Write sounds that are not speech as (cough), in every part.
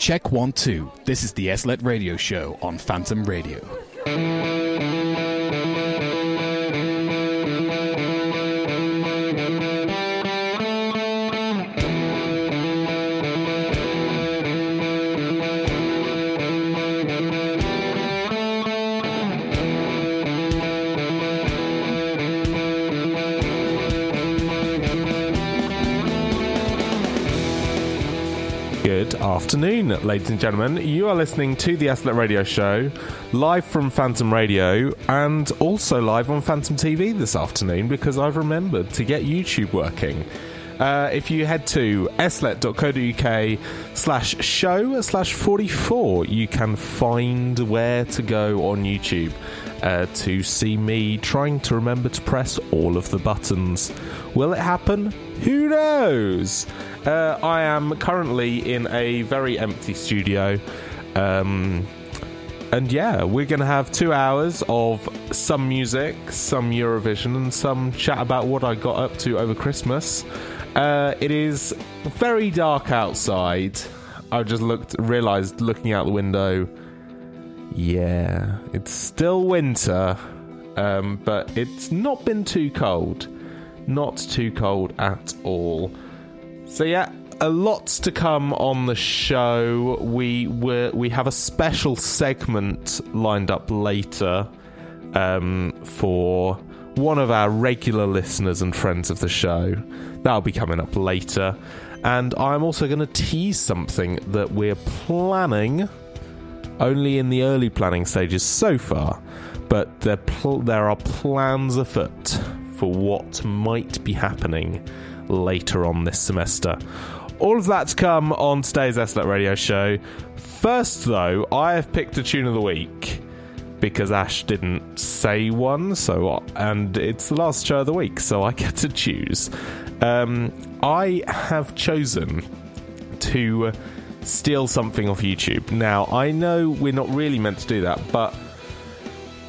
Check one, two. This is the SLET Radio Show on Phantom Radio. Afternoon, ladies and gentlemen. You are listening to the SLET Radio Show, live from Phantom Radio, and also live on Phantom TV this afternoon because I've remembered to get YouTube working. Uh, if you head to slet.co.uk slash show slash 44, you can find where to go on YouTube uh, to see me trying to remember to press all of the buttons. Will it happen? Who knows? Uh, I am currently in a very empty studio. Um, and yeah, we're going to have two hours of some music, some Eurovision, and some chat about what I got up to over Christmas. Uh, it is very dark outside. I just looked, realized looking out the window. Yeah, it's still winter, um, but it's not been too cold. Not too cold at all. So yeah, a lots to come on the show. We were we have a special segment lined up later um, for one of our regular listeners and friends of the show. That'll be coming up later. And I'm also going to tease something that we're planning, only in the early planning stages so far, but there, pl- there are plans afoot for what might be happening later on this semester. All of that to come on today's SLET Radio Show. First, though, I have picked a tune of the week because Ash didn't say one, so and it's the last show of the week, so I (laughs) get to choose. Um, I have chosen to steal something off YouTube. Now, I know we're not really meant to do that, but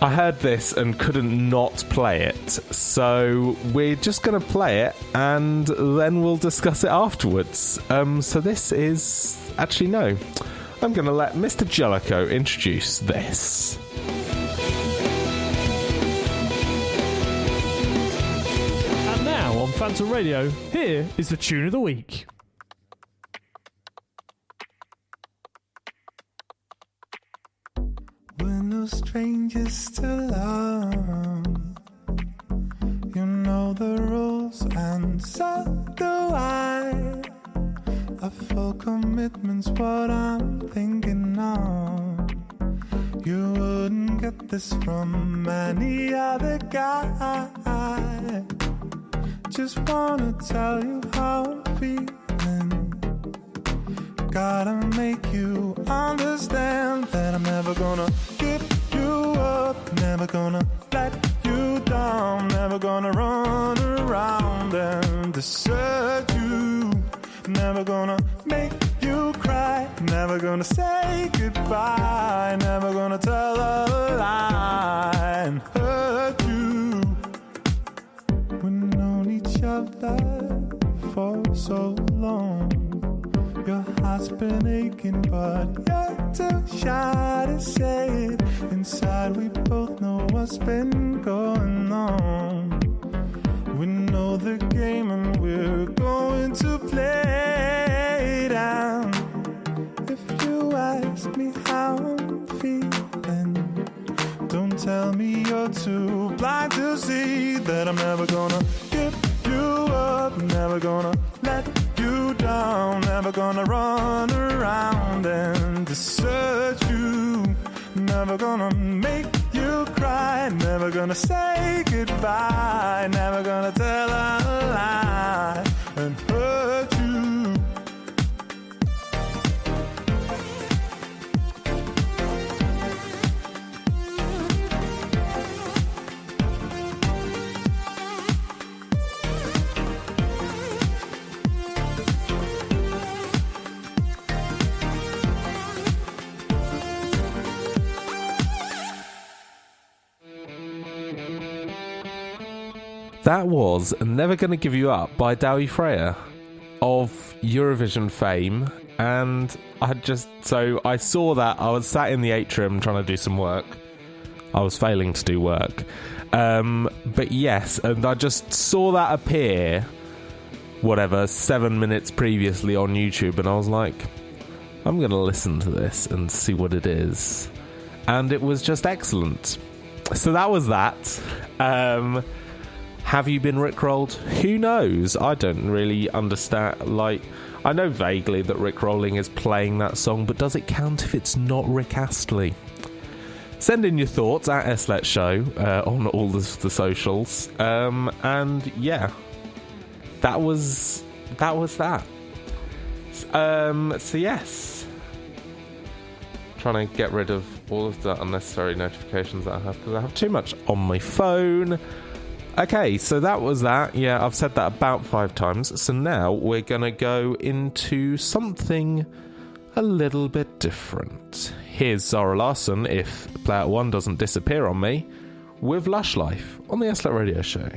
I heard this and couldn't not play it. So we're just going to play it and then we'll discuss it afterwards. Um, so this is. Actually, no. I'm going to let Mr. Jellicoe introduce this. And now on Phantom Radio, here is the tune of the week. Strangers to love. You know the rules, and so do I. A full commitment's what I'm thinking of. You wouldn't get this from any other guy. Just wanna tell you how I'm feeling. Gotta make you understand that I'm never gonna give you up, never gonna let you down, never gonna run around and desert you, never gonna make you cry, never gonna say goodbye, never gonna tell a lie and hurt you. We've known each other for so long. Your heart's been aching, but you're too shy to say it. Inside, we both know what's been going on. We know the game, and we're going to play it out. If you ask me how I'm feeling, don't tell me you're too blind to see that I'm never gonna give you up, never gonna let you down, never gonna run around and desert you, never gonna make you cry, never gonna say goodbye, never gonna tell a lie and hurt That was Never Gonna Give You Up by Daði Freyr of Eurovision fame. And I just, so I saw that. I was sat in the atrium trying to do some work. I was failing to do work. Um, but yes, and I just saw that appear, whatever, seven minutes previously on YouTube. And I was like, I'm going to listen to this and see what it is. And it was just excellent. So that was that. Um, have you been Rickrolled? Who knows? I don't really understand. Like, I know vaguely that Rick Rolling is playing that song, but does it count if it's not Rick Astley? Send in your thoughts at Eslet Show uh, on all the, the socials. Um, and yeah, that was that was that. Um, so yes, trying to get rid of all of the unnecessary notifications that I have because I have too much on my phone. Okay, so that was that. Yeah, I've said that about five times. So now we're going to go into something a little bit different. Here's Zara Larsson, if Player One doesn't disappear on me, with Lush Life on the Eslet Radio Show.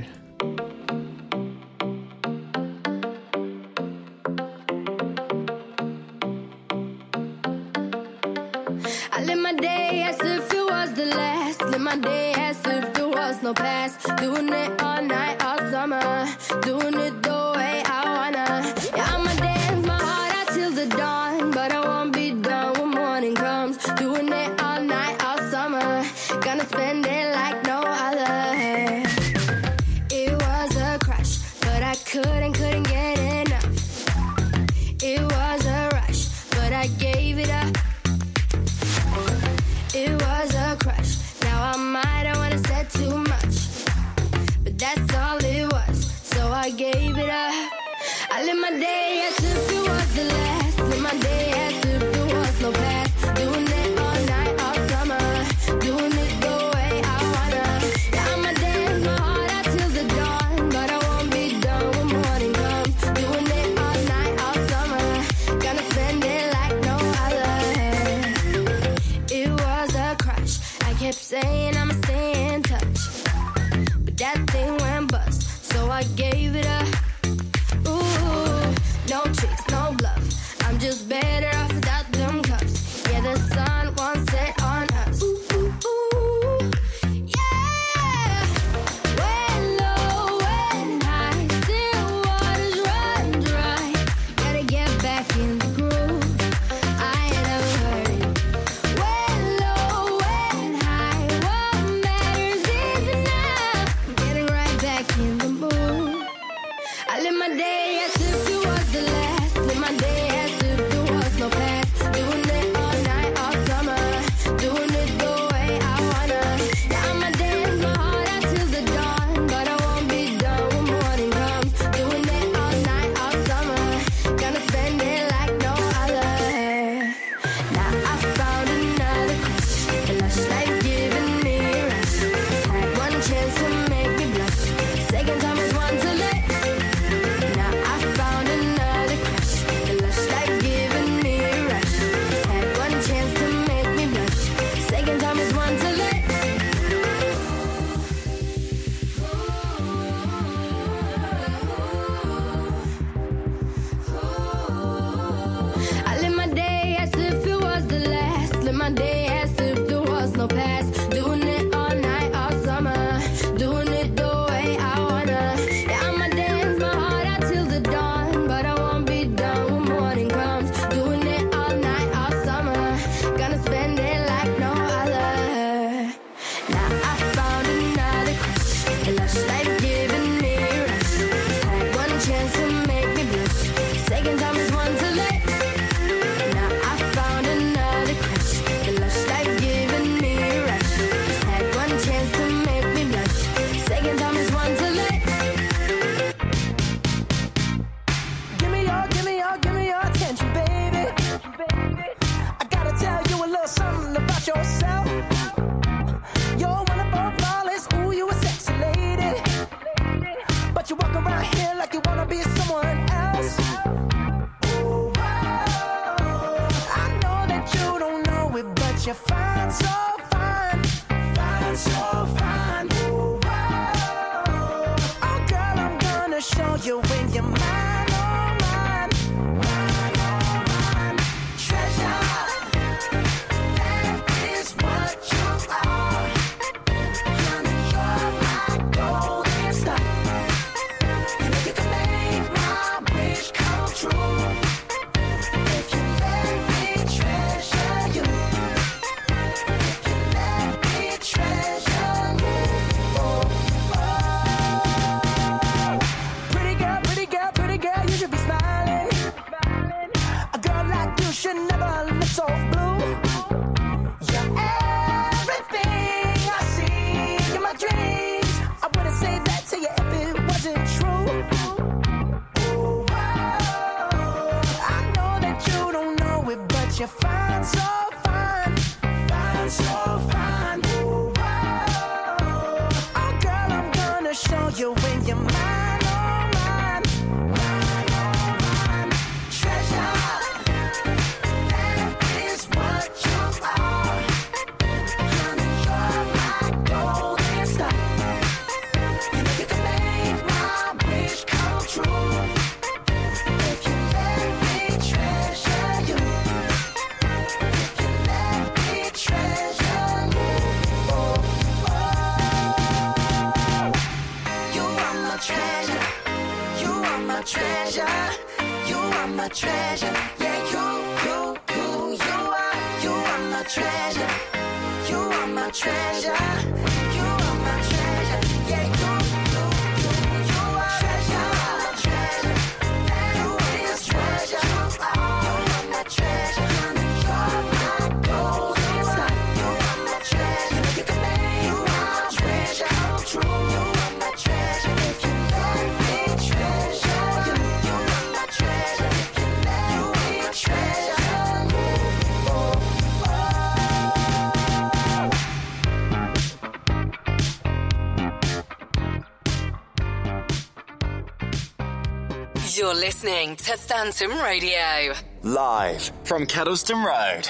You're listening to Phantom Radio. Live from Kedleston Road.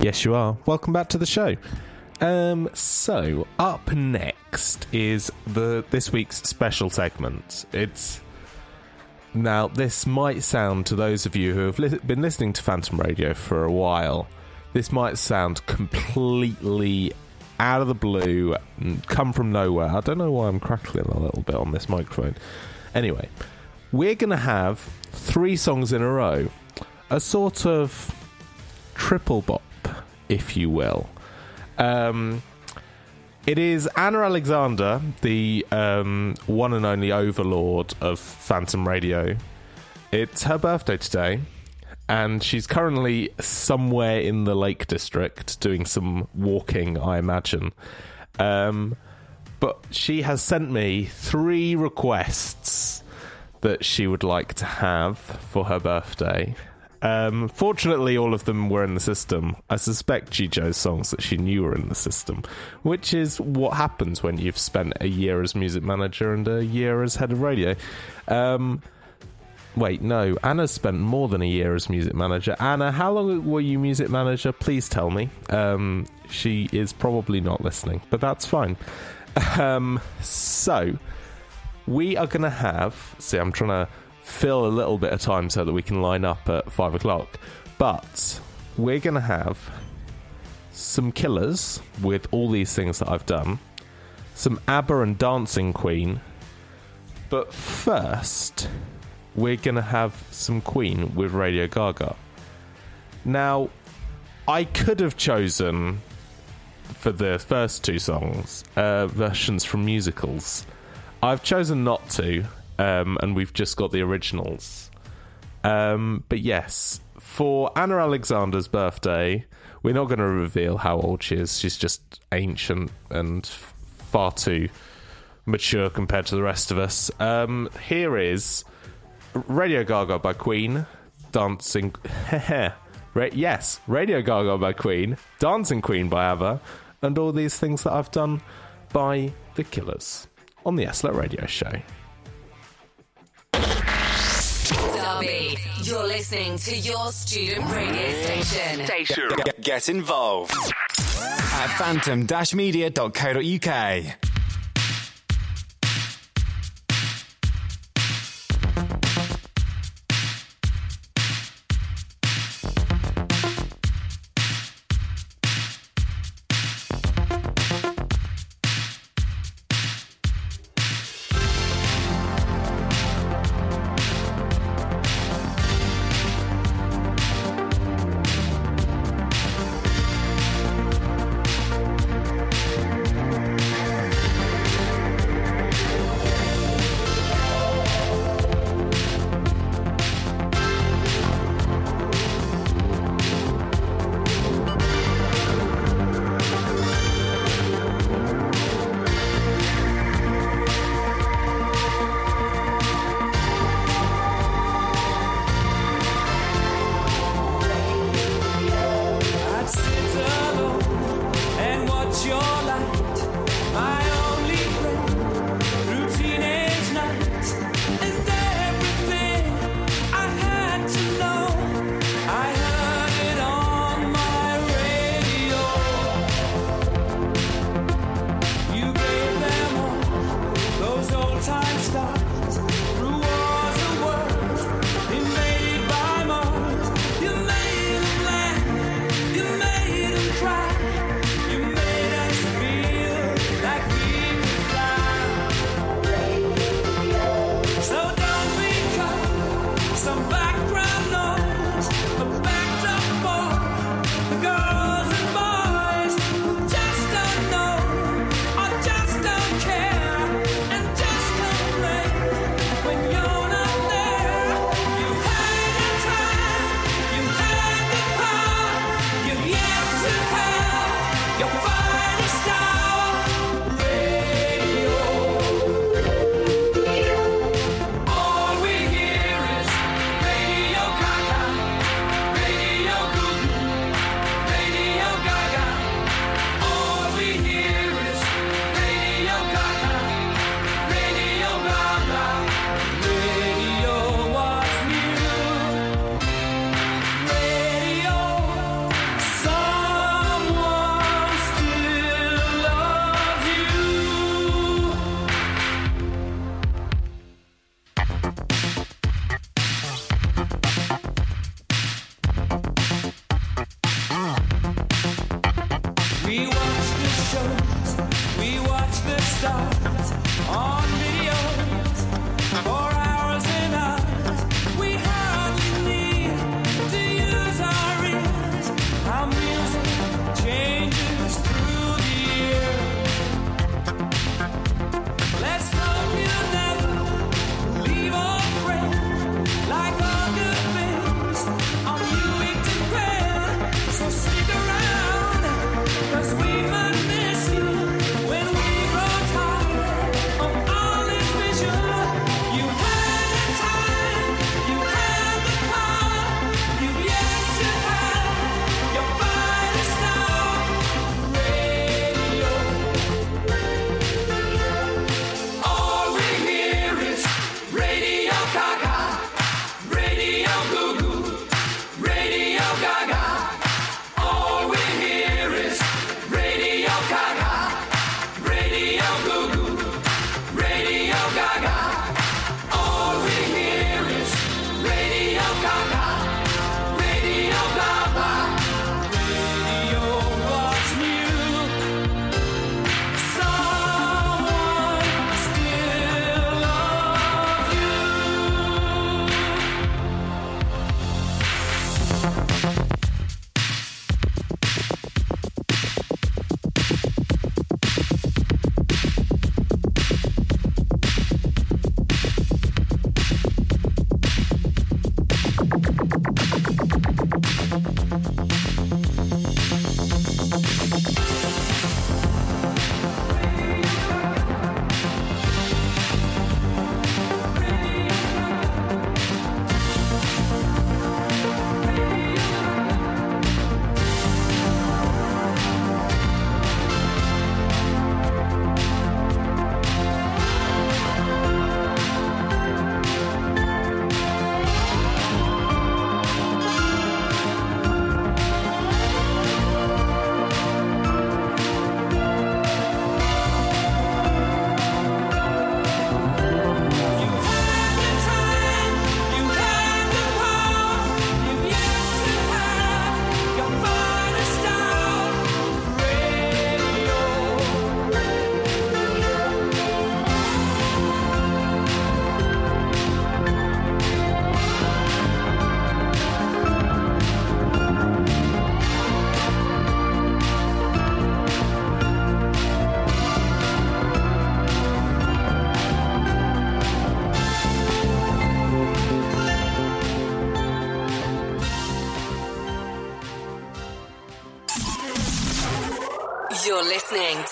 Yes, you are. Welcome back to the show. Um, so up next is the this week's special segment. It's now this might sound to those of you who have li- been listening to Phantom Radio for a while. This might sound completely out of the blue and come from nowhere. I don't know why I'm crackling a little bit on this microphone. Anyway, we're going to have three songs in a row, a sort of triple bop, if you will. Um, it is Anna Alexander, the um, one and only overlord of Phantom Radio. It's her birthday today, and she's currently somewhere in the Lake District doing some walking, I imagine. Um, but she has sent me three requests that she would like to have for her birthday. Um, fortunately, all of them were in the system. I suspect chose songs that she knew were in the system, which is what happens when you've spent a year as music manager and a year as head of radio. Um, wait, no, Anna spent more than a year as music manager. Anna, how long were you music manager? Please tell me. Um, she is probably not listening, but that's fine. Um, so we are going to have. See, I'm trying to fill a little bit of time so that we can line up at five o'clock. But we're going to have some killers with all these things that I've done, some ABBA and Dancing Queen. But first, we're going to have some Queen with Radio Gaga. Now, I could have chosen for the first two songs uh, versions from musicals. I've chosen not to, um, and we've just got the originals. Um, but yes, for Anna Alexander's birthday, we're not going to reveal how old she is. She's just ancient and far too mature compared to the rest of us. Um, here is Radio Gaga by Queen, Dancing. (laughs) Ra- yes, Radio Gaga by Queen, Dancing Queen by ABBA, and all these things that I've done by The Killers on the Eslet Radio Show. Derby, you're listening to your student radio station. Station. Get, get involved at phantom-media.co.uk.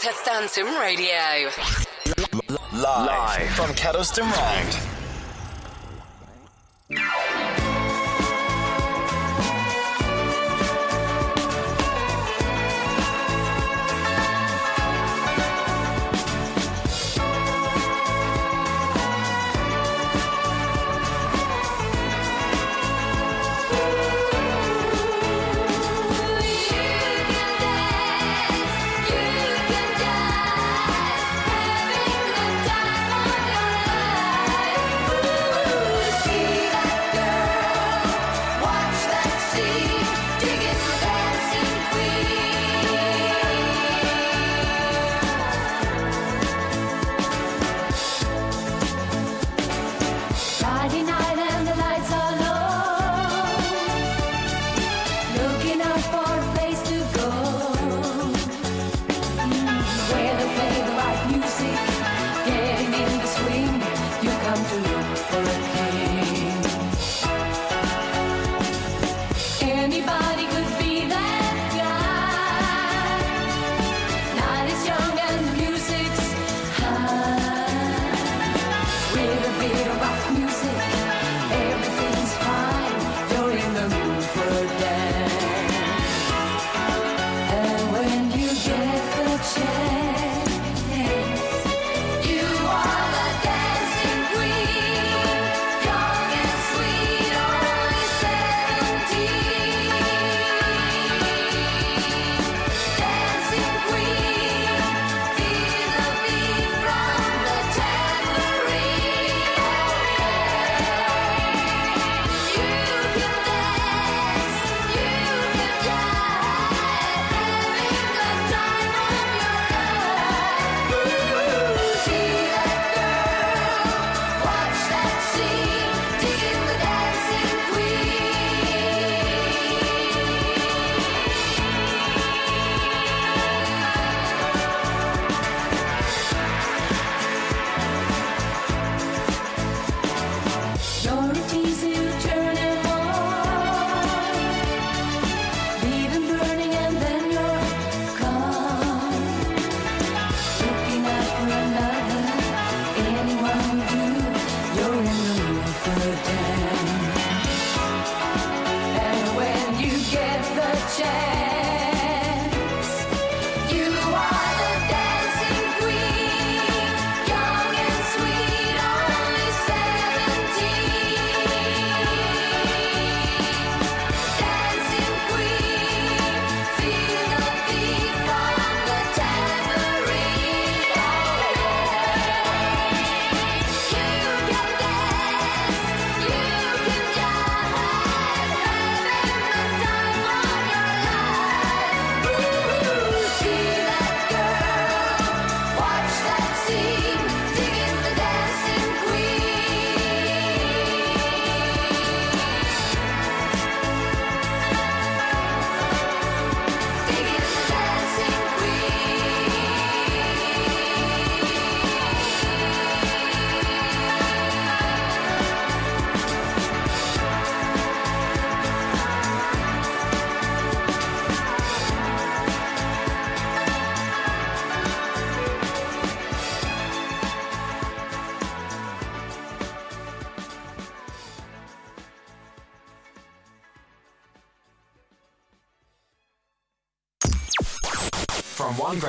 to Phantom Radio. Live, from Kedleston Road.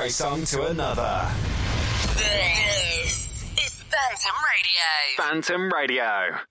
disco song to another. This is Phantom Radio. Phantom Radio.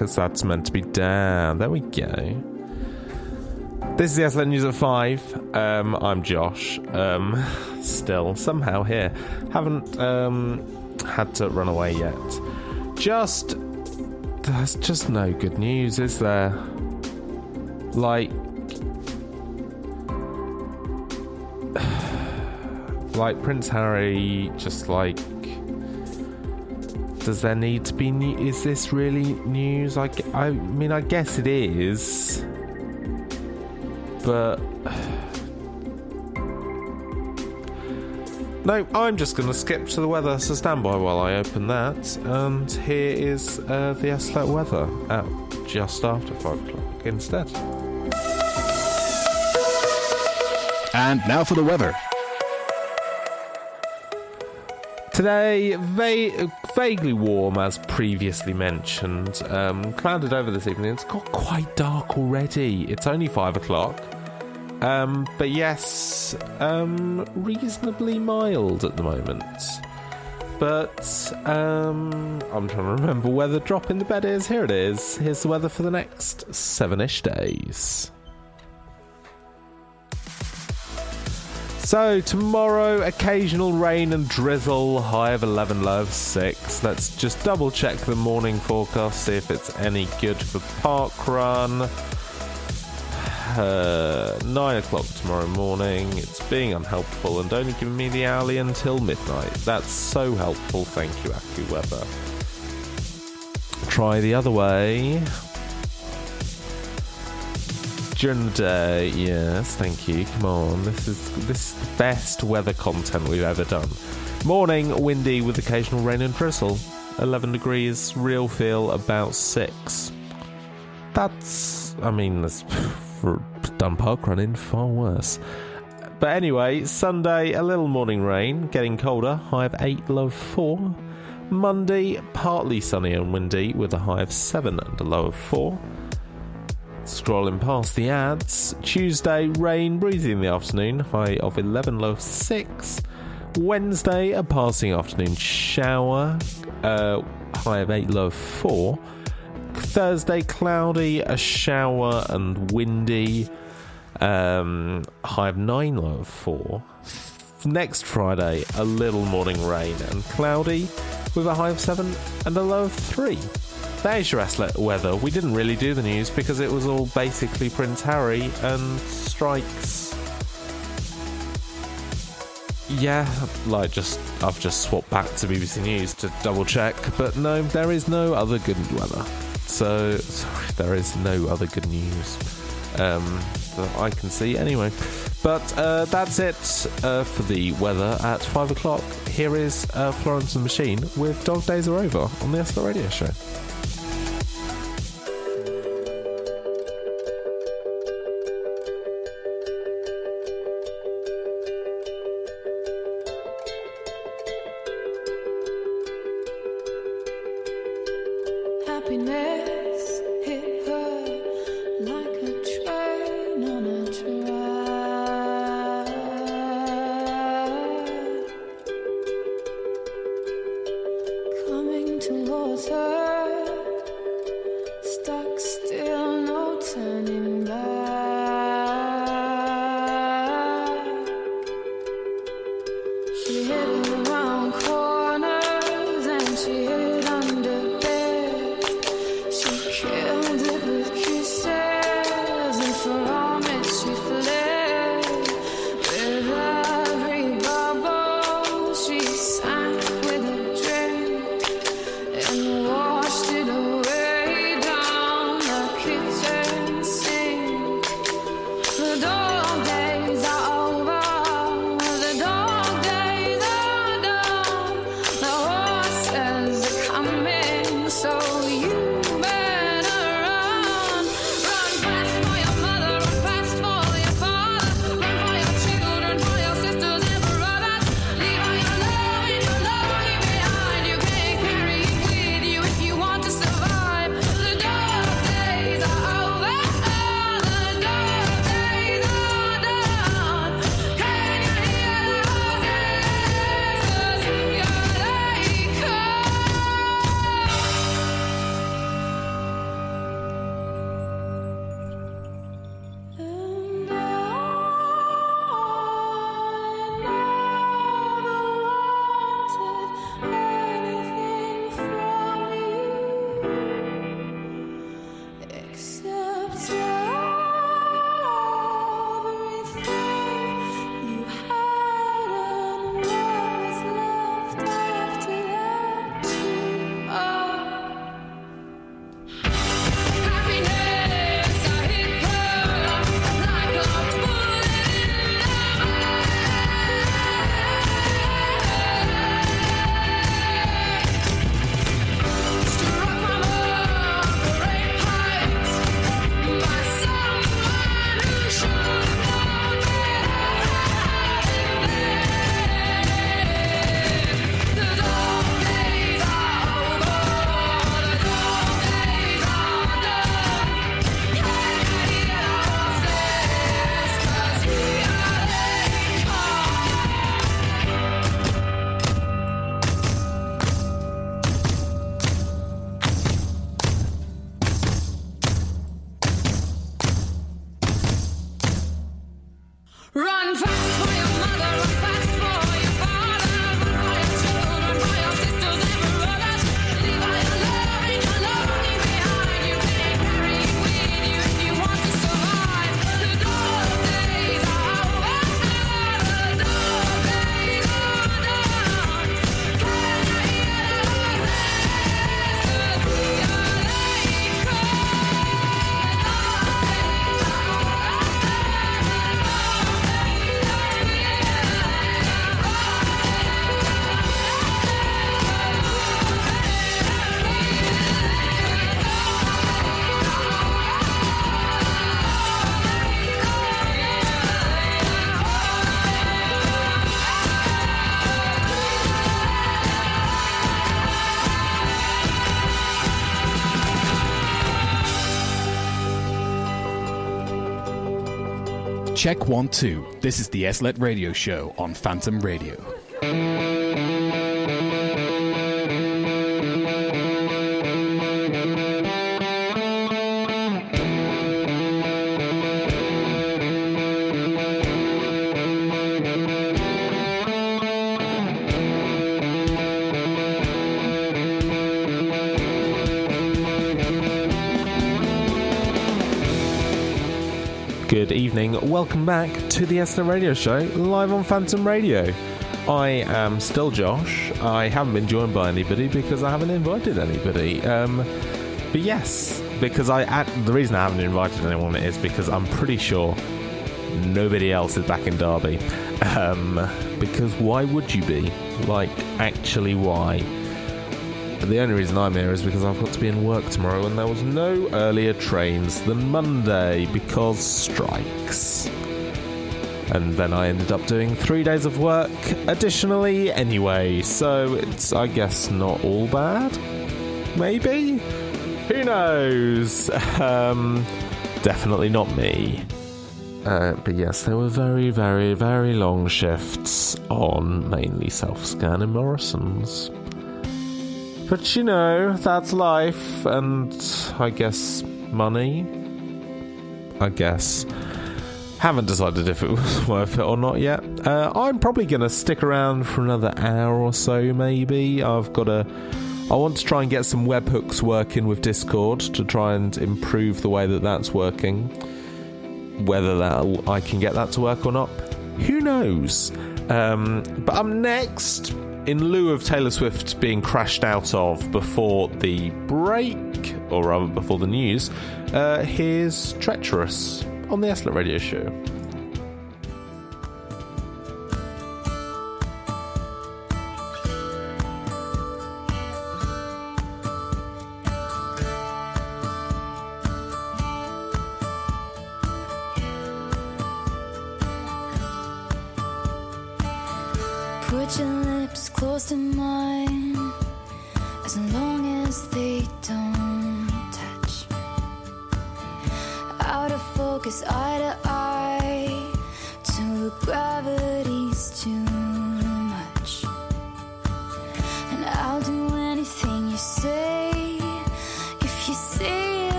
Because that's meant to be down. There we go. This is the SLN News at 5. Um, I'm Josh. Um, (laughs) still, somehow here. Haven't um, had to run away yet. Just. There's just no good news, is there? Like. (sighs) Like Prince Harry, just like. Does there need to be new? Is this really news? I, mean, I guess it is but (sighs) no, I'm just going to skip to the weather. So stand by while I open that. And here is uh, the Eslet weather at just after five o'clock instead. And now for the weather. Today, va- vaguely warm as previously mentioned. Um, clouded over this evening. It's got quite dark already. It's only five o'clock. Um, but yes, um, reasonably mild at the moment. But um, I'm trying to remember where the drop in the bed is. Here it is. Here's the weather for the next seven ish days. So, tomorrow, occasional rain and drizzle, high of 11, low of 6. Let's just double check the morning forecast, see if it's any good for park run. Uh, 9 o'clock tomorrow morning. It's being unhelpful and only giving me the alley until midnight. That's so helpful, thank you, AccuWeather. Try the other way. The day, yes, thank you. Come on, this is this is the best weather content we've ever done. Morning, windy with occasional rain and drizzle. 11 degrees, real feel about 6. That's, I mean, that's (sighs) done park running far worse. But anyway, Sunday, a little morning rain, getting colder, high of 8, low of 4. Monday, partly sunny and windy with a high of 7 and a low of 4. Scrolling past the ads. Tuesday, rain, breezy in the afternoon, high of 11, low of 6. Wednesday, a passing afternoon shower, uh, high of 8, low of 4. Thursday, cloudy, a shower and windy, um, high of 9, low of 4. Next Friday, a little morning rain and cloudy, with a high of 7 and a low of 3. There's your Aslet weather. We didn't really do the news because it was all basically Prince Harry and strikes. Yeah, like just I've just swapped back to BBC News to double check, but no, there is no other good weather. So sorry, there is no other good news um, that I can see anyway. But uh, that's it uh, for the weather at five o'clock. Here is uh, Florence and Machine with Dog Days Are Over on the Eslet Radio Show. Check one, two. This is the SLET Radio Show on Phantom Radio. Back to the Eslet Radio Show, live on Phantom Radio. I am still Josh. I haven't been joined by anybody because I haven't invited anybody. Um, but yes, because I at, the reason I haven't invited anyone is because I'm pretty sure nobody else is back in Derby. Um, because why would you be? Like, actually, why? But the only reason I'm here is because I've got to be in work tomorrow and there was no earlier trains than Monday because strikes. And then I ended up doing three days of work additionally anyway, so it's, I guess, not all bad. Maybe? Who knows? (laughs) Um, definitely not me. Uh, but yes, there were very, very, very long shifts on mainly self scan and Morrison's. But you know, that's life, and I guess money. I guess. Haven't decided if it was (laughs) worth it or not yet. Uh, I'm probably going to stick around for another hour or so, maybe. I've got a. I want to try and get some webhooks working with Discord to try and improve the way that that's working. Whether that I can get that to work or not, who knows? Um, but up next, in lieu of Taylor Swift being crashed out of before the break, or rather before the news, uh, here's Treacherous on the Eslet Radio Show.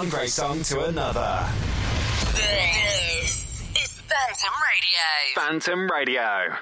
one great song to another. This is Phantom Radio. Phantom Radio.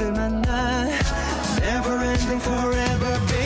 Never ending forever.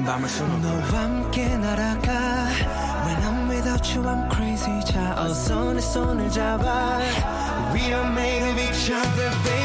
긴 밤을 수놓고 너와 함께 날아가. When I'm without you I'm crazy. 자 어서 내 손을 잡아. We are made of each other baby.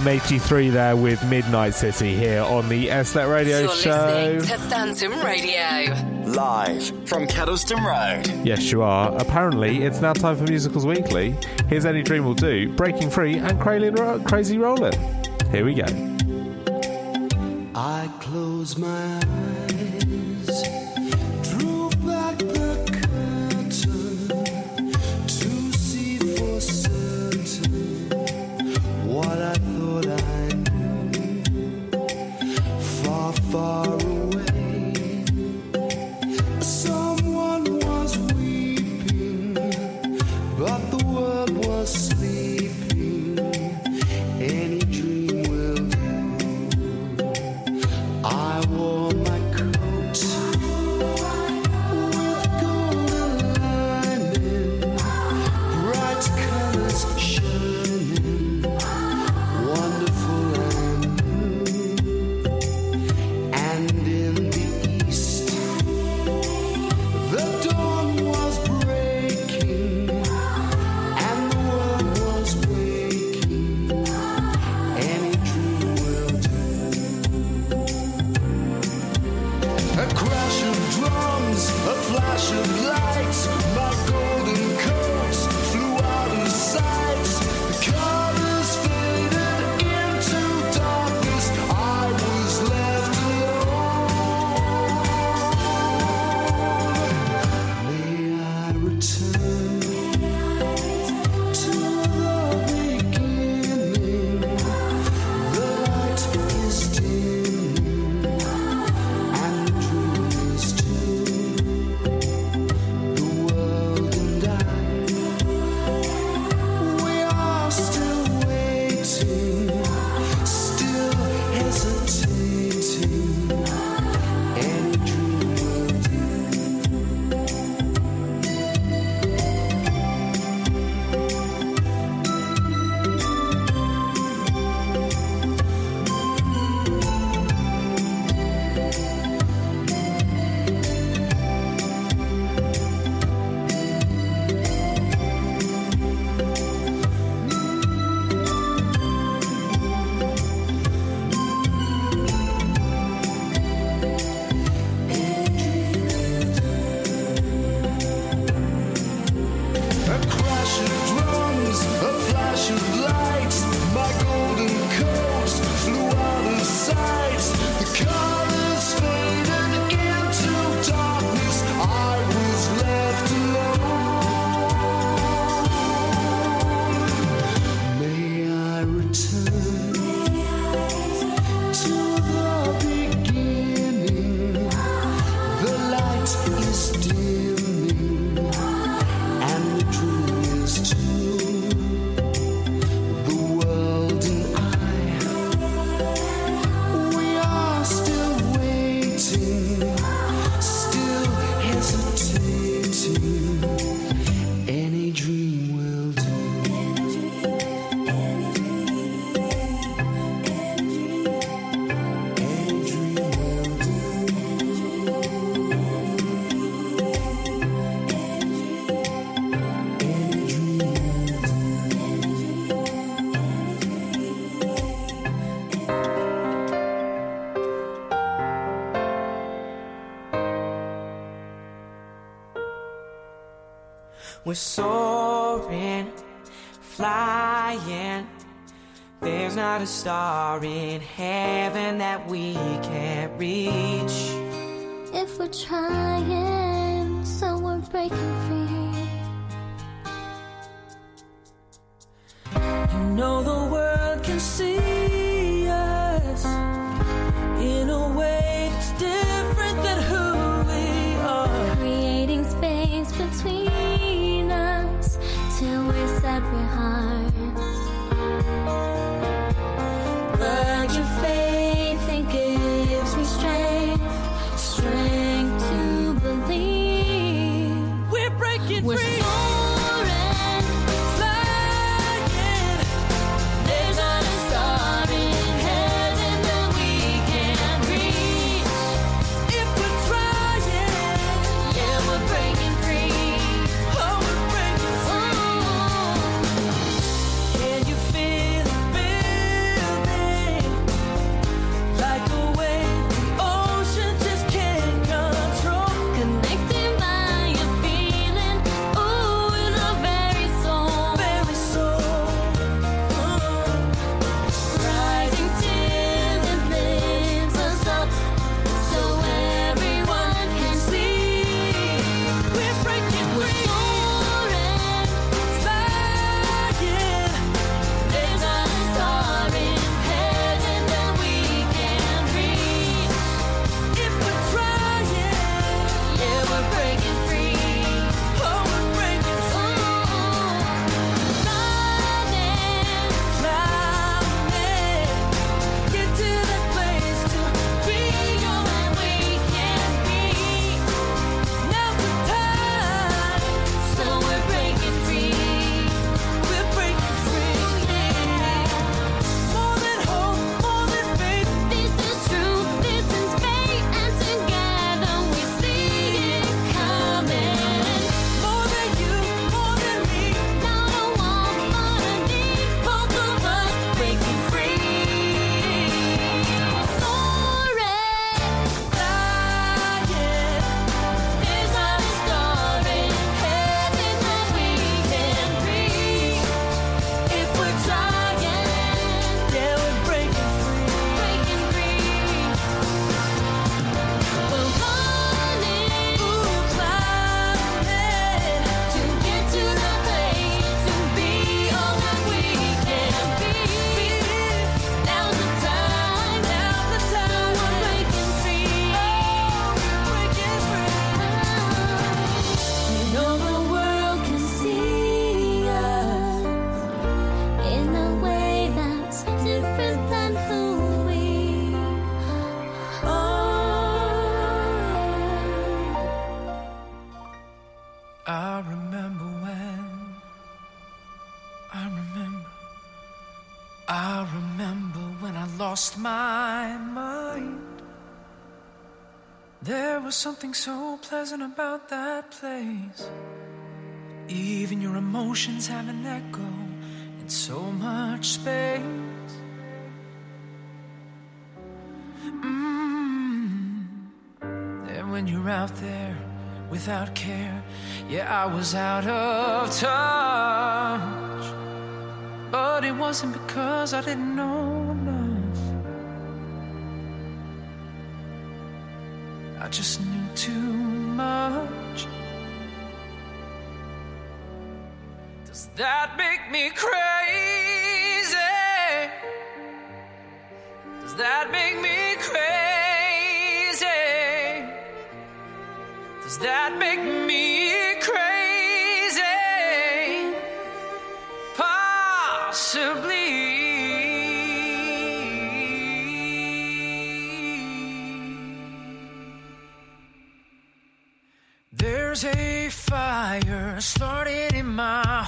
M83 there with Midnight City here on the Eslet Radio You're Show. to Phantom Radio. Live from Kedleston Road. Yes, you are. Apparently, it's now time for Musicals Weekly. Here's Any Dream Will Do, Breaking Free, and Ro- Crazy Rollin'. Here we go. I close my eyes was so lost my mind. There was something so pleasant about that place. Even your emotions have an echo in so much space. Mm. And when you're out there without care, yeah, I was out of touch. But it wasn't because I didn't know just knew too much. Does that make me crazy? Does that make me crazy? Does that make me crazy? Possibly.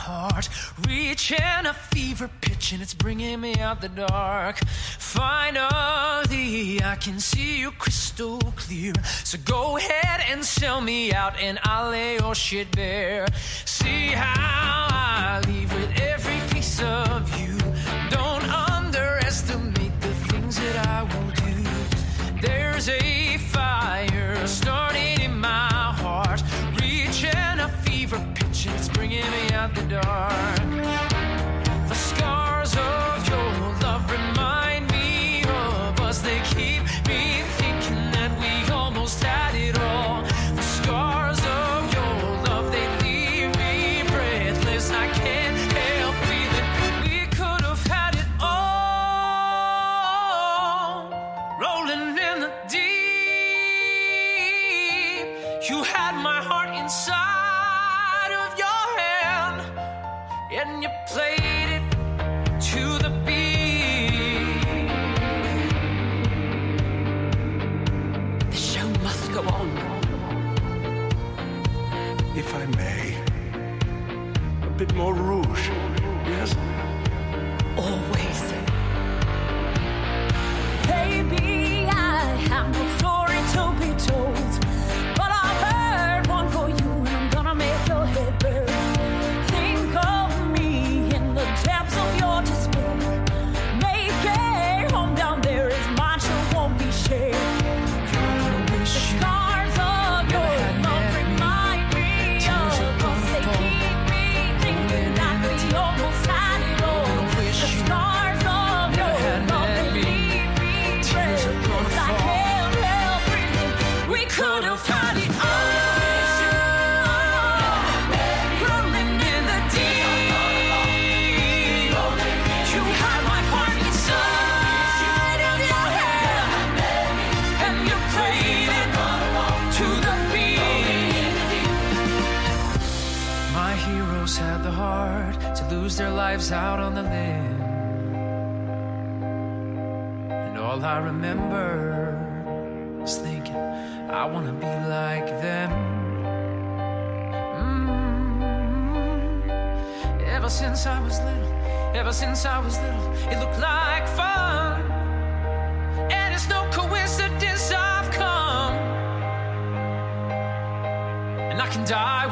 heart, reaching a fever pitch, and it's bringing me out the dark. Finally, I can see you crystal clear. So go ahead and sell me out, and I'll lay your shit bare. See how. since I was little, it looked like fun. And it's no coincidence I've come. And I can die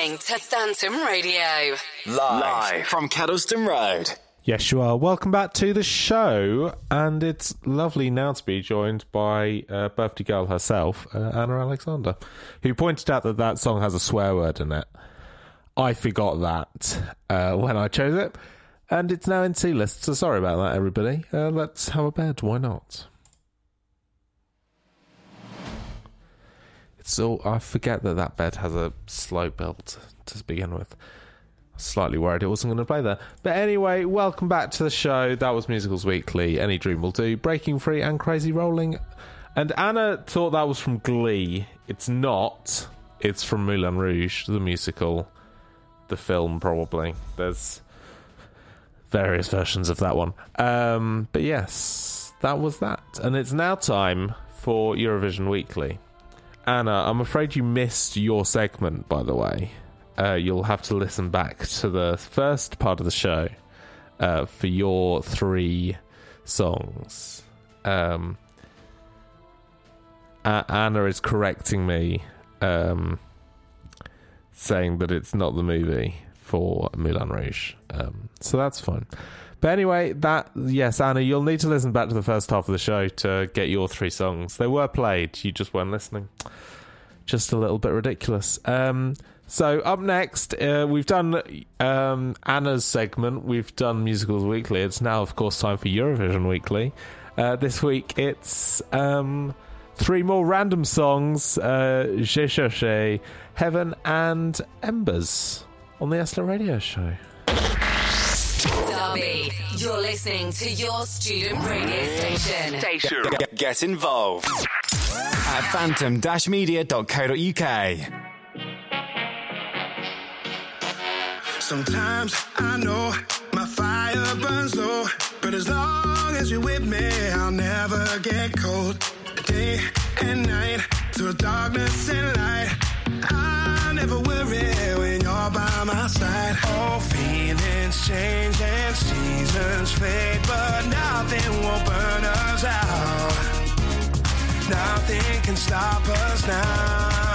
listening to Phantom Radio. Live, Live. from Kedleston Road. Yes, you are. Welcome back to the show, and it's lovely now to be joined by uh, birthday girl herself, uh, Anna Alexander, who pointed out that that song has a swear word in it. I forgot that uh, when I chose it, and it's now in C list. So sorry about that, everybody. Uh, let's have a bed. Why not? All. I forget that that bed has a slow build to begin with. Slightly worried it wasn't going to play there. But anyway, welcome back to the show. That was Musicals Weekly. Any Dream Will Do. Breaking Free and Crazy Rolling. And Anna thought that was from Glee. It's not. It's from Moulin Rouge, the musical. The film, probably. There's various versions of that one. Um, but yes, that was that. And it's now time for Eurovision Weekly. Anna, I'm afraid you missed your segment, by the way. Uh, you'll have to listen back to the first part of the show uh, for your three songs. Um, A- Anna is correcting me, um, saying that it's not the movie for Moulin Rouge. Um, so that's fine. But anyway, that yes, Anna, you'll need to listen back to the first half of the show to get your three songs. They were played, you just weren't listening. Just a little bit ridiculous. Um, so up next, uh, we've done um, Anna's segment. We've done Musicals Weekly. It's now, of course, time for Eurovision Weekly. Uh, this week, it's um, three more random songs: uh, Je cherche, Heaven, and Embers on the Eslet Radio Show. Derby, you're listening to your student radio station. Get, get involved at phantom-media.co.uk. Sometimes I know my fire burns low, but as long as you're with me, I'll never get cold. Day and night, through darkness and light, I never worry when you're by my side. Oh, feelings change and seasons fade, but nothing will burn us out. Nothing can stop us now.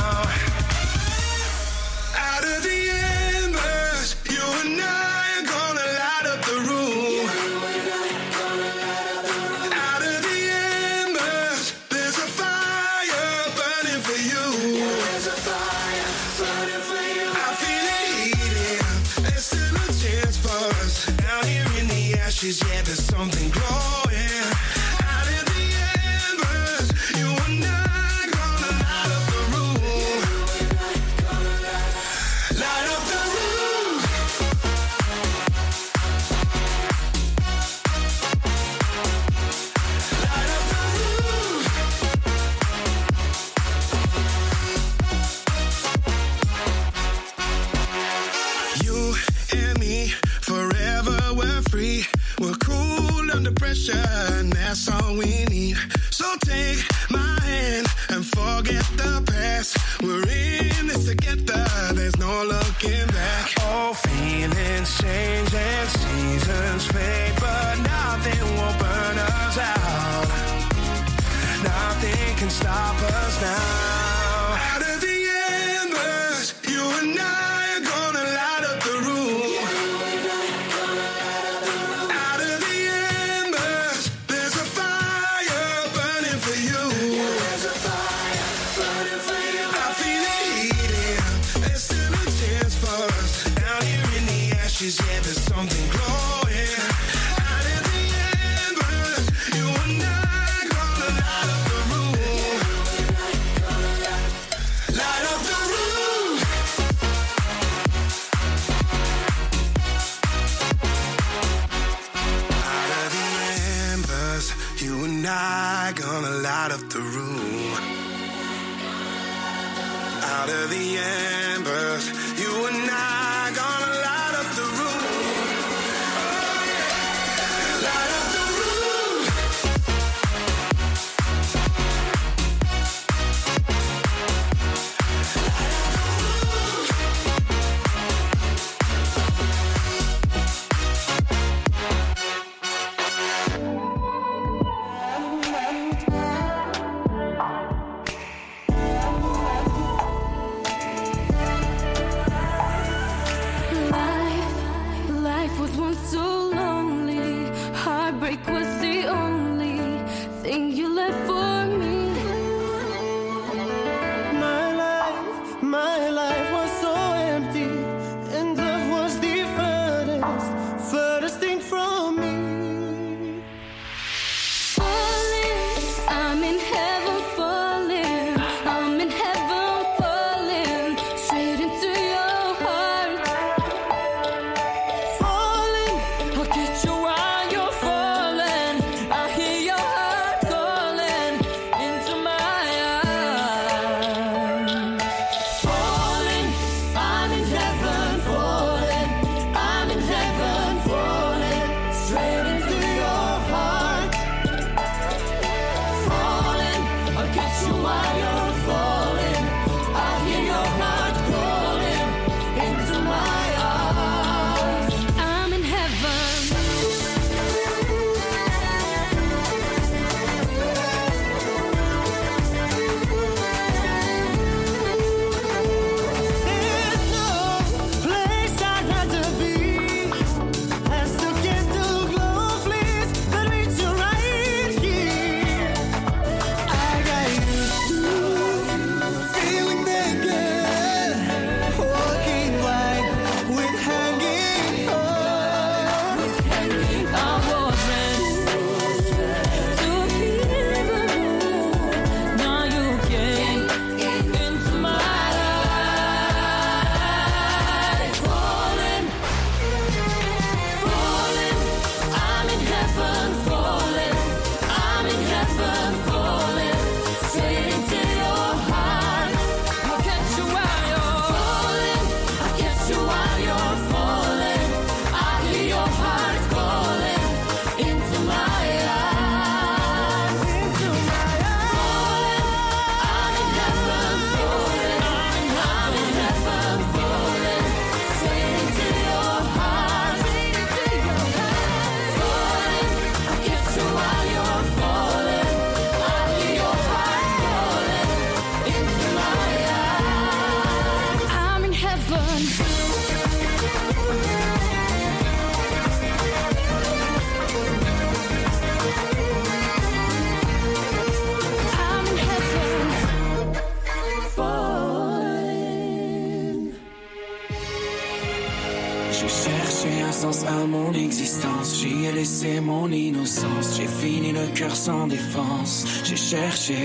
Mon innocence. J'ai fini le cœur sans défense. J'ai cherché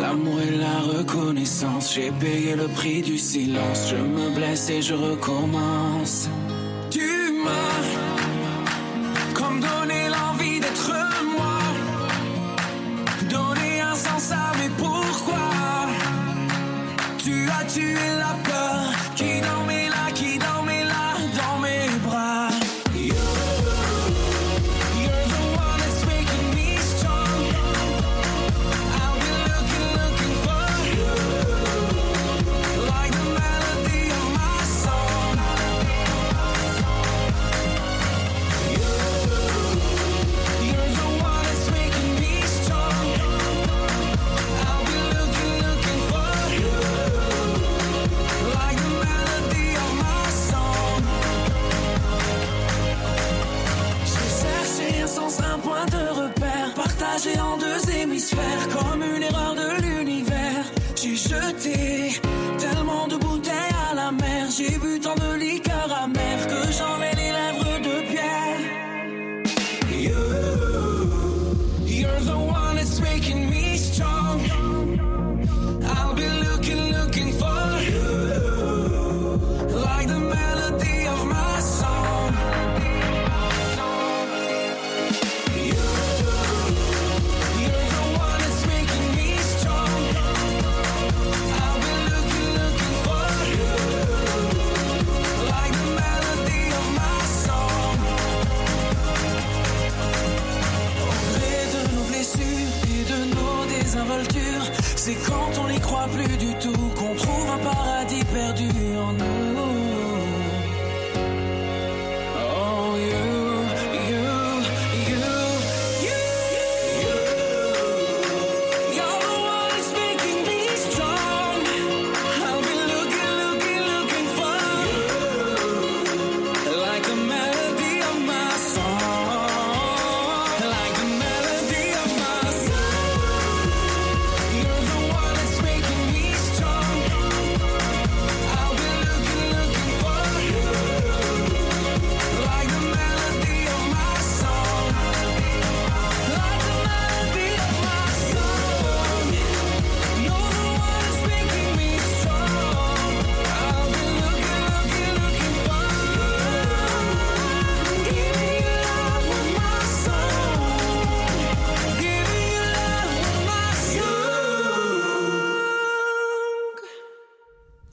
l'amour et la reconnaissance. J'ai payé le prix du silence. Je me blesse et je recommence. Tu m'as comme donné l'envie d'être moi. Donner un sens à mes pourquoi. Tu as tué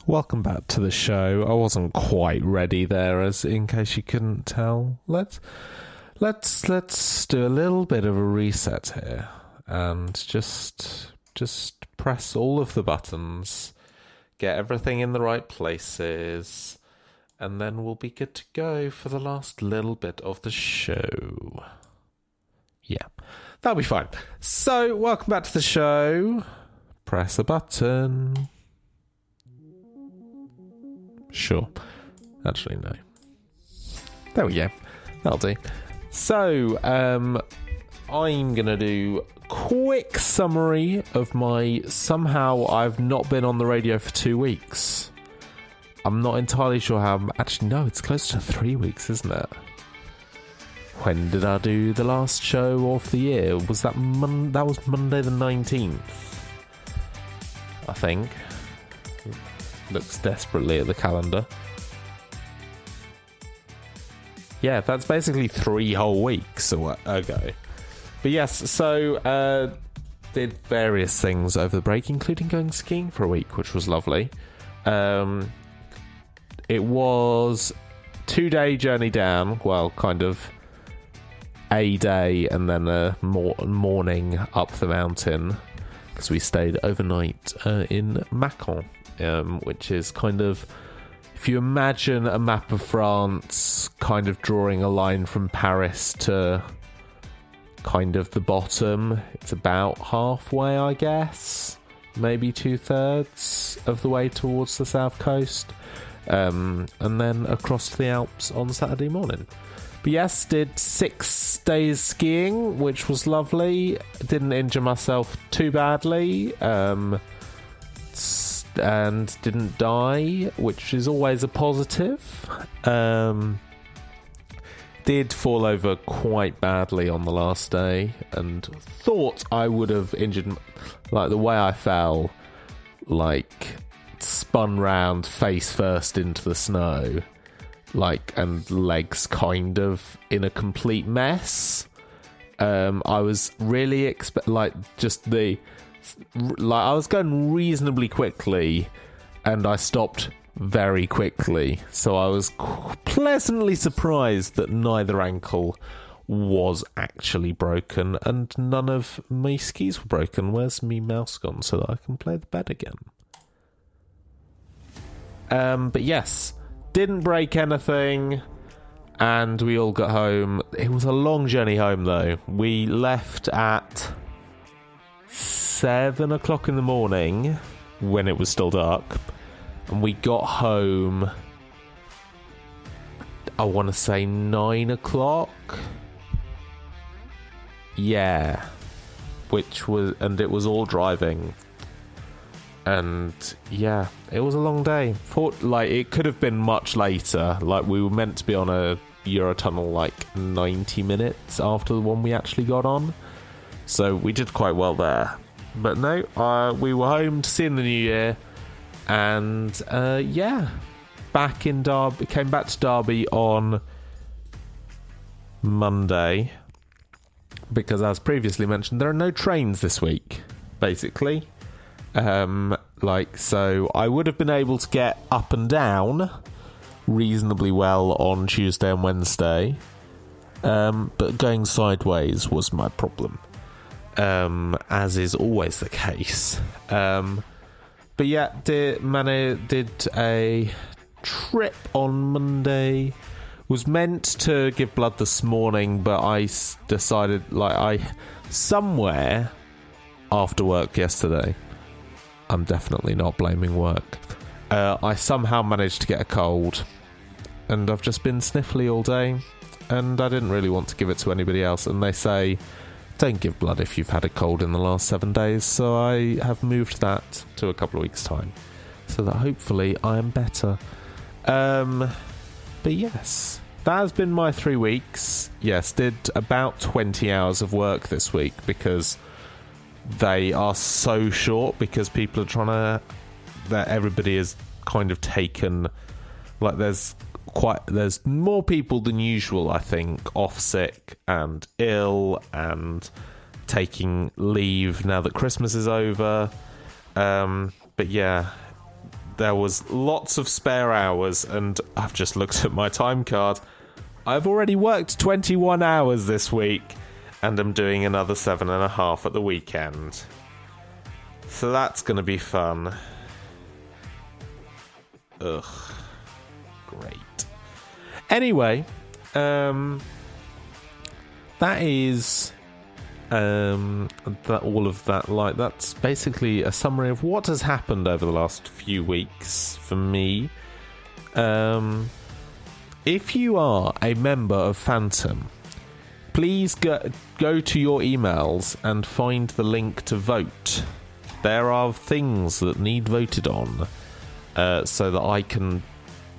Welcome back to the show. I wasn't quite ready there, as in case you couldn't tell. Let's let's let's do a little bit of a reset here, and just just press all of the buttons, get everything in the right places, and then we'll be good to go for the last little bit of the show. Yeah, that'll be fine. So, welcome back to the show. Press a button. Sure. Actually, no. There we go. That'll do. So, um, I'm gonna do quick summary of my somehow I've not been on the radio for two weeks. I'm not entirely sure how. I'm, actually, no, it's close to three weeks, isn't it? When did I do the last show of the year? Was that Mon- that was Monday the nineteenth? I think. Looks desperately at the calendar. Yeah, that's basically three whole weeks ago. But yes, so uh, did various things over the break, including going skiing for a week, which was lovely. Um, it was two day journey down. Well, kind of a day and then a mor- morning up the mountain because we stayed overnight uh, in Macon, um, which is kind of if you imagine a map of France, kind of drawing a line from Paris to kind of the bottom, it's about halfway, I guess, maybe two thirds of the way towards the south coast, um, and then across the Alps on Saturday morning. But yes, did six days skiing, which was lovely. Didn't injure myself too badly. Um, and didn't die, which is always a positive. Um, did fall over quite badly on the last day and thought I would have injured, like the way I fell, like spun round face first into the snow, like, and legs kind of in a complete mess. Um, I was really expect like just the like I was going reasonably quickly, and I stopped very quickly. So I was pleasantly surprised that neither ankle was actually broken, and none of my skis were broken. Where's me mouse gone so that I can play the bed again? Um, but yes, didn't break anything, and we all got home. It was a long journey home, though. We left at seven o'clock in the morning when it was still dark, and we got home. I want to say nine o'clock. Yeah, which was, and it was all driving and yeah, it was a long day. Thought like it could have been much later. Like we were meant to be on a Eurotunnel like ninety minutes after the one we actually got on, so we did quite well there. But no, uh, we were home to see in the new year, and uh, yeah, back in Derby. Came back to Derby on Monday because, as previously mentioned, there are no trains this week. Basically, um, like so, I would have been able to get up and down reasonably well on Tuesday and Wednesday, um, but going sideways was my problem, um, as is always the case. Um, but yeah, did Mane did a trip on Monday. Was meant to give blood this morning, but I s- decided like I somewhere after work yesterday. I'm definitely not blaming work. Uh, I somehow managed to get a cold, and I've just been sniffly all day, and I didn't really want to give it to anybody else. And they say, don't give blood if you've had a cold in the last seven days, so I have moved that to a couple of weeks' time, so that hopefully I am better. Um, but yes, that has been my three weeks. Yes, did about 20 hours of work this week because they are so short because people are trying to that everybody is kind of taken like there's quite there's more people than usual i think off sick and ill and taking leave now that christmas is over um but yeah there was lots of spare hours and i've just looked at my time card i've already worked 21 hours this week and I'm doing another seven and a half at the weekend. So that's going to be fun. Ugh. Great. Anyway, um, that is um that all of that like that's basically a summary of what has happened over the last few weeks for me um if you are a member of phantom please go, go to your emails and find the link to vote. There are things that need voted on uh, so that I can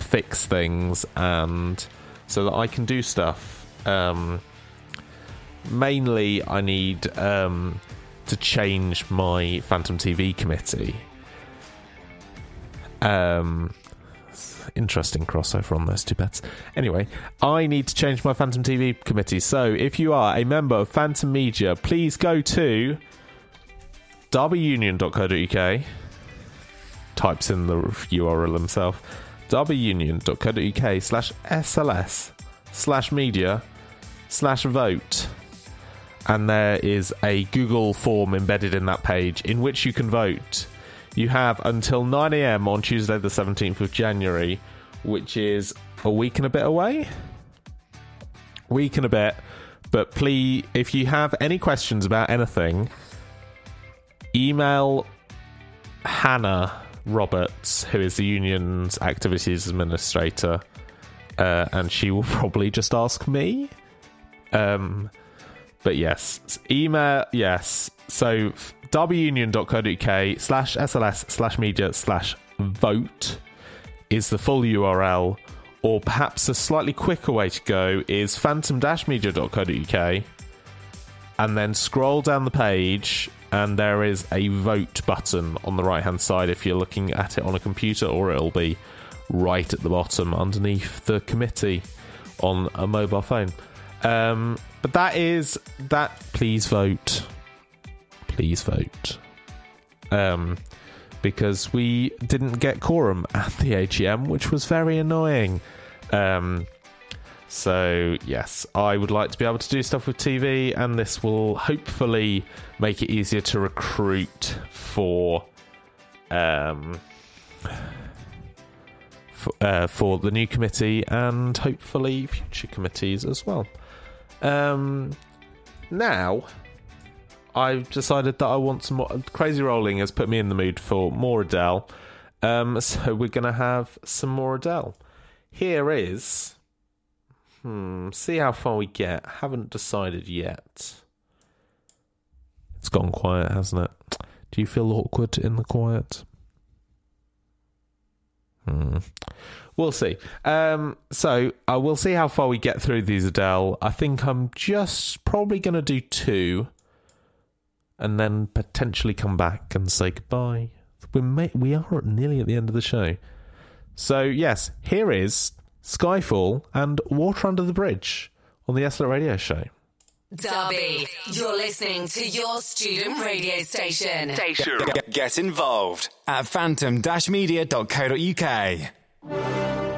fix things and so that I can do stuff. Um, mainly, I need um, to change my Phantom TV committee. Um, interesting crossover on those two bets. Anyway, I need to change my Phantom TV committee. So if you are a member of Phantom Media, please go to derbyunion.co.uk. Types in the URL himself. derbyunion.co.uk slash SLS slash media slash vote. And there is a Google form embedded in that page in which you can vote. You have until 9 a.m. on Tuesday, the 17th of January, which is a week and a bit away. Week and a bit. But please, if you have any questions about anything, email Hannah Roberts, who is the union's activities administrator, uh, and she will (laughs) probably just ask me. Um, but yes, email yes. So derbyunion.co.uk slash sls slash media slash vote is the full URL, or perhaps a slightly quicker way to go is phantom-media.co.uk and then scroll down the page and there is a vote button on the right hand side if you're looking at it on a computer or it'll be right at the bottom underneath the committee on a mobile phone. Um, but that is that. Please vote. Please vote. Um, because we didn't get quorum at the AGM, which was very annoying. Um, so, yes, I would like to be able to do stuff with TV, and this will hopefully make it easier to recruit for. Um, for, uh, for the new committee and hopefully future committees as well. Um, now, I've decided that I want some more. Crazy Rolling has put me in the mood for more Adele. Um, so we're going to have some more Adele. Here is. Hmm, see how far we get. Haven't decided yet. It's gone quiet, hasn't it? Do you feel awkward in the quiet? Hmm. We'll see. Um, so I will see how far we get through these Adele. I think I'm just probably going to do two, and then potentially come back and say goodbye. We may, we are nearly at the end of the show. So yes, here is Skyfall and Water Under the Bridge on the Eslet Radio Show. Derby, you're listening to your student radio station. Get, get involved at phantom-media.co.uk.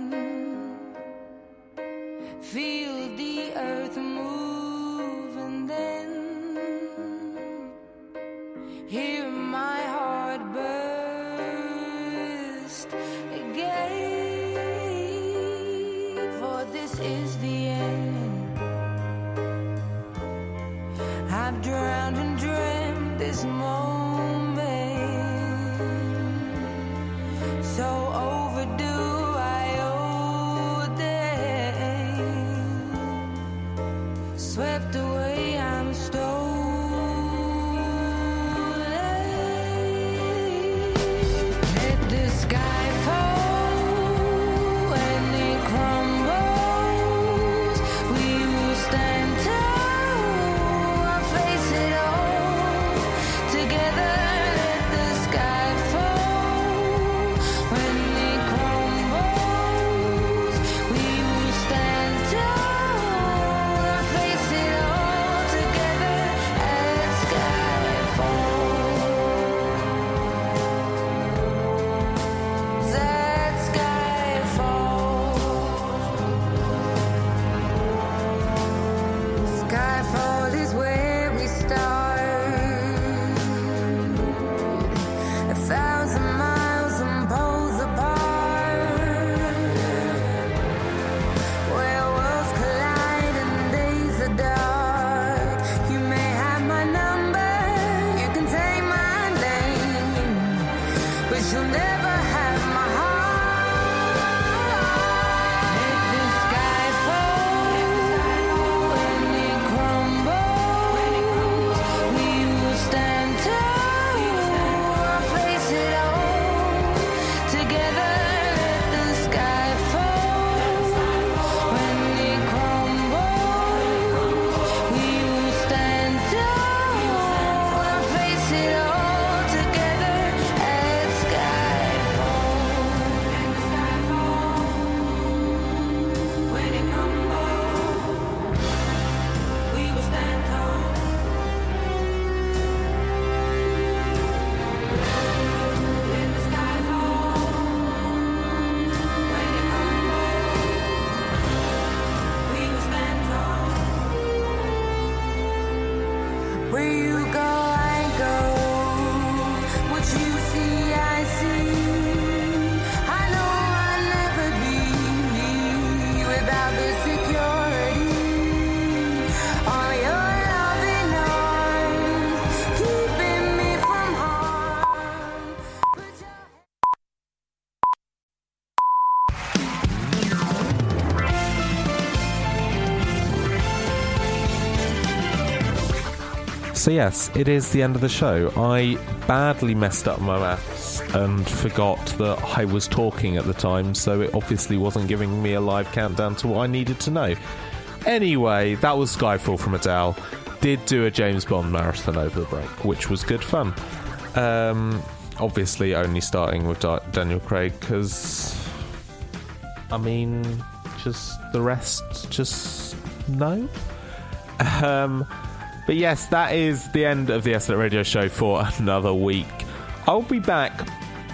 Yes, it is the end of the show. I badly messed up my maths and forgot that I was talking at the time, so it obviously wasn't giving me a live countdown to what I needed to know. Anyway, that was Skyfall from Adele. Did do a James Bond marathon over the break, which was good fun. Um, obviously, only starting with Daniel Craig because, I mean, just the rest, just no. Um, but yes, that is the end of the Eslet Radio Show for another week. I'll be back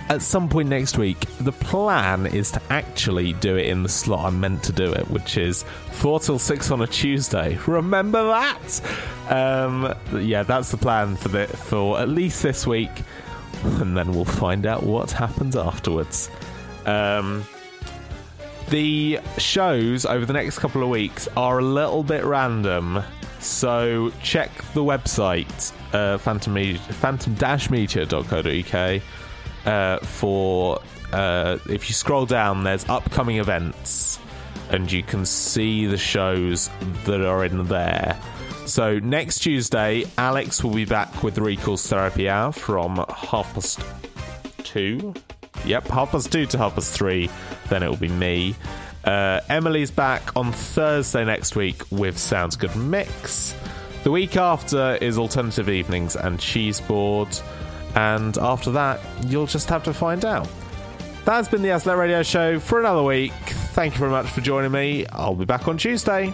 at some point next week. The plan is to actually do it in the slot I'm meant to do it, which is 4 till 6 on a Tuesday. (laughs) Remember that? Um, yeah, that's the plan for, the, for at least this week. And then we'll find out what happens afterwards. Um, the shows over the next couple of weeks are a little bit random, so check the website uh, phantom phantom-media.co.uk uh, for uh, if you scroll down, there's upcoming events, and you can see the shows that are in there. So next Tuesday, Alex will be back with Recalls Therapy Hour from half past two. Yep, half past two to half past three. Then it will be me. Uh, Emily's back on Thursday next week with Sounds Good Mix. The week after is Alternative Evenings and Cheese Board. And after that, you'll just have to find out. That's been the Eslet Radio Show for another week. Thank you very much for joining me. I'll be back on Tuesday.